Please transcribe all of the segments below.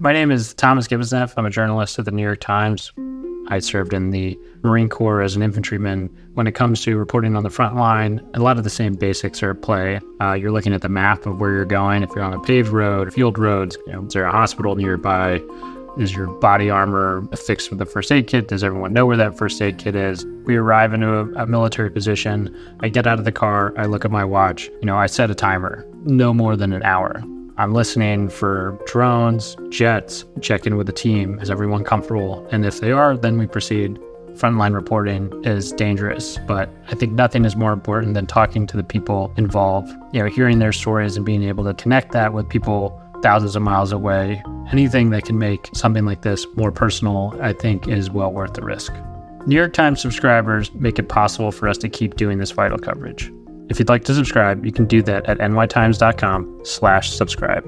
My name is Thomas Gibbons-Neff. I'm a journalist at the New York Times. I served in the Marine Corps as an infantryman. When it comes to reporting on the front line, a lot of the same basics are at play. Uh, you're looking at the map of where you're going. If you're on a paved road, field roads, you know, is there a hospital nearby? Is your body armor fixed with a first aid kit? Does everyone know where that first aid kit is? We arrive into a, a military position. I get out of the car. I look at my watch. You know, I set a timer, no more than an hour. I'm listening for drones, jets, check in with the team. Is everyone comfortable? And if they are, then we proceed. Frontline reporting is dangerous, but I think nothing is more important than talking to the people involved, you know, hearing their stories and being able to connect that with people thousands of miles away. Anything that can make something like this more personal, I think, is well worth the risk. New York Times subscribers make it possible for us to keep doing this vital coverage. If you'd like to subscribe, you can do that at nytimes.com slash subscribe.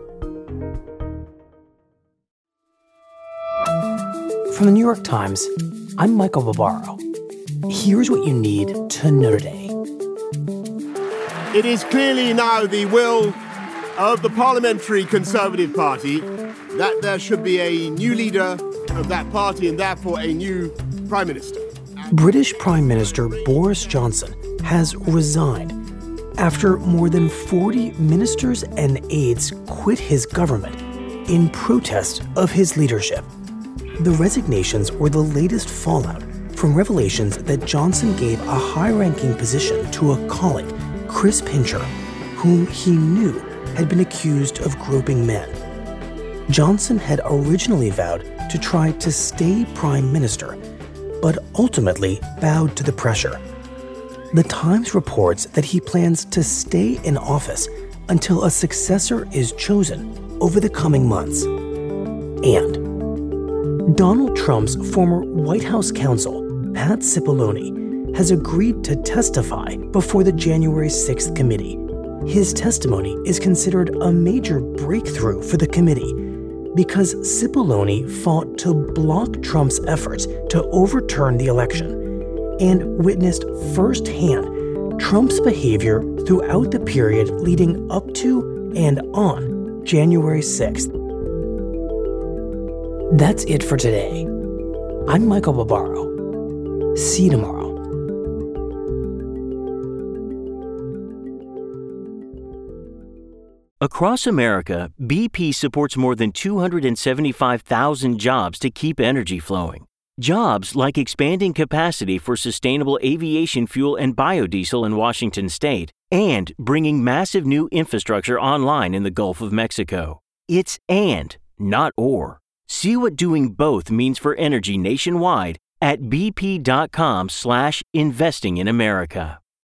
From the New York Times, I'm Michael Barbaro. Here's what you need to know today. It is clearly now the will of the Parliamentary Conservative Party that there should be a new leader of that party and therefore a new Prime Minister. British Prime Minister Boris Johnson has resigned after more than 40 ministers and aides quit his government in protest of his leadership. The resignations were the latest fallout from revelations that Johnson gave a high ranking position to a colleague, Chris Pincher, whom he knew had been accused of groping men. Johnson had originally vowed to try to stay prime minister, but ultimately bowed to the pressure. The Times reports that he plans to stay in office until a successor is chosen over the coming months. And Donald Trump's former White House counsel, Pat Cipollone, has agreed to testify before the January 6th committee. His testimony is considered a major breakthrough for the committee because Cipollone fought to block Trump's efforts to overturn the election and witnessed firsthand Trump's behavior throughout the period leading up to and on January 6th. That's it for today. I'm Michael Barbaro. See you tomorrow. Across America, BP supports more than 275,000 jobs to keep energy flowing. Jobs like expanding capacity for sustainable aviation fuel and biodiesel in Washington state and bringing massive new infrastructure online in the Gulf of Mexico. It's and, not or. See what doing both means for energy nationwide at bp.com slash investing in America.